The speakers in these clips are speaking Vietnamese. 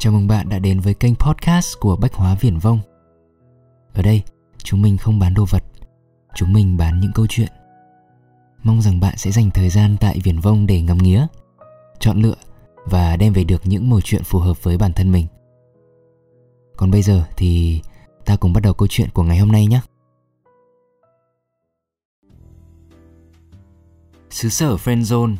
Chào mừng bạn đã đến với kênh podcast của Bách Hóa Viển Vông. Ở đây, chúng mình không bán đồ vật, chúng mình bán những câu chuyện. Mong rằng bạn sẽ dành thời gian tại Viển Vông để ngắm nghía, chọn lựa và đem về được những mẩu chuyện phù hợp với bản thân mình. Còn bây giờ thì ta cùng bắt đầu câu chuyện của ngày hôm nay nhé. Xứ sở Friendzone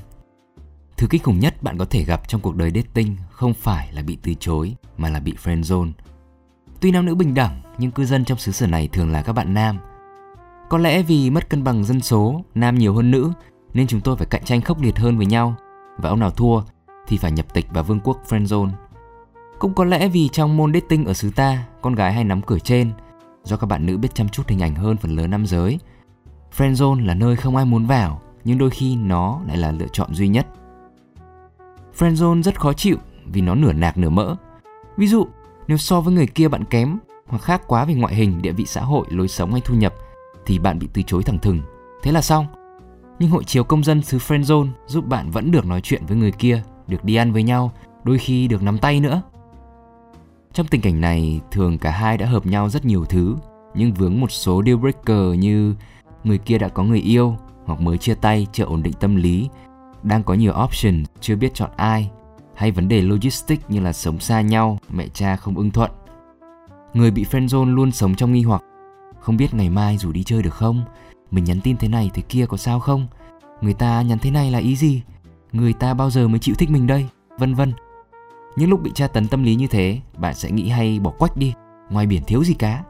Thứ kinh khủng nhất bạn có thể gặp trong cuộc đời dating không phải là bị từ chối mà là bị friend zone. Tuy nam nữ bình đẳng nhưng cư dân trong xứ sở này thường là các bạn nam. Có lẽ vì mất cân bằng dân số, nam nhiều hơn nữ nên chúng tôi phải cạnh tranh khốc liệt hơn với nhau và ông nào thua thì phải nhập tịch vào vương quốc friend zone. Cũng có lẽ vì trong môn dating ở xứ ta, con gái hay nắm cửa trên do các bạn nữ biết chăm chút hình ảnh hơn phần lớn nam giới. Friend zone là nơi không ai muốn vào nhưng đôi khi nó lại là lựa chọn duy nhất Friendzone rất khó chịu vì nó nửa nạc nửa mỡ. Ví dụ, nếu so với người kia bạn kém hoặc khác quá về ngoại hình, địa vị xã hội, lối sống hay thu nhập thì bạn bị từ chối thẳng thừng. Thế là xong. Nhưng hội chiếu công dân xứ Friendzone giúp bạn vẫn được nói chuyện với người kia, được đi ăn với nhau, đôi khi được nắm tay nữa. Trong tình cảnh này, thường cả hai đã hợp nhau rất nhiều thứ, nhưng vướng một số deal breaker như người kia đã có người yêu hoặc mới chia tay chưa ổn định tâm lý đang có nhiều option chưa biết chọn ai hay vấn đề logistics như là sống xa nhau, mẹ cha không ưng thuận. Người bị friendzone luôn sống trong nghi hoặc, không biết ngày mai rủ đi chơi được không, mình nhắn tin thế này thế kia có sao không, người ta nhắn thế này là ý gì, người ta bao giờ mới chịu thích mình đây, vân vân. Những lúc bị tra tấn tâm lý như thế, bạn sẽ nghĩ hay bỏ quách đi, ngoài biển thiếu gì cá.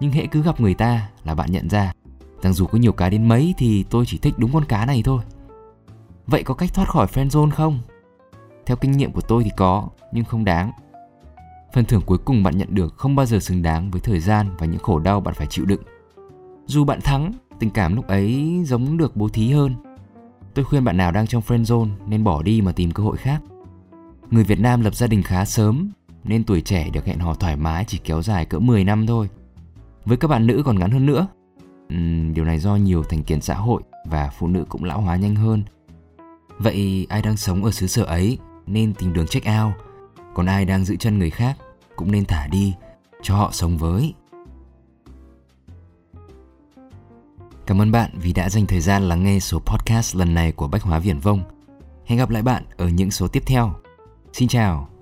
Nhưng hễ cứ gặp người ta là bạn nhận ra rằng dù có nhiều cá đến mấy thì tôi chỉ thích đúng con cá này thôi. Vậy có cách thoát khỏi friend zone không? Theo kinh nghiệm của tôi thì có, nhưng không đáng. Phần thưởng cuối cùng bạn nhận được không bao giờ xứng đáng với thời gian và những khổ đau bạn phải chịu đựng. Dù bạn thắng, tình cảm lúc ấy giống được bố thí hơn. Tôi khuyên bạn nào đang trong friend zone nên bỏ đi mà tìm cơ hội khác. Người Việt Nam lập gia đình khá sớm nên tuổi trẻ được hẹn hò thoải mái chỉ kéo dài cỡ 10 năm thôi. Với các bạn nữ còn ngắn hơn nữa. Uhm, điều này do nhiều thành kiến xã hội và phụ nữ cũng lão hóa nhanh hơn Vậy ai đang sống ở xứ sở ấy nên tìm đường check out, còn ai đang giữ chân người khác cũng nên thả đi cho họ sống với. Cảm ơn bạn vì đã dành thời gian lắng nghe số podcast lần này của Bách Hóa Viển Vông. Hẹn gặp lại bạn ở những số tiếp theo. Xin chào.